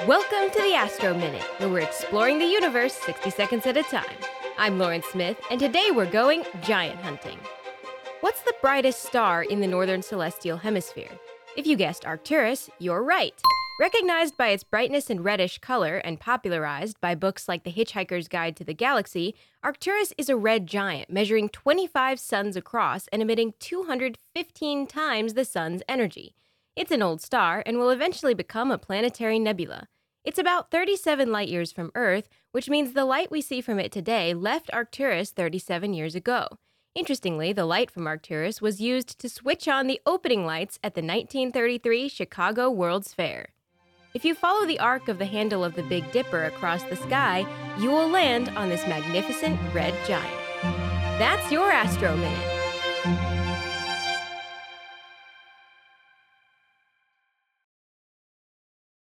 Welcome to the Astro Minute, where we're exploring the universe 60 seconds at a time. I'm Lauren Smith, and today we're going giant hunting. What's the brightest star in the northern celestial hemisphere? If you guessed Arcturus, you're right. Recognized by its brightness and reddish color and popularized by books like The Hitchhiker's Guide to the Galaxy, Arcturus is a red giant measuring 25 suns across and emitting 215 times the sun's energy. It's an old star and will eventually become a planetary nebula. It's about 37 light years from Earth, which means the light we see from it today left Arcturus 37 years ago. Interestingly, the light from Arcturus was used to switch on the opening lights at the 1933 Chicago World's Fair. If you follow the arc of the handle of the Big Dipper across the sky, you will land on this magnificent red giant. That's your Astro Minute.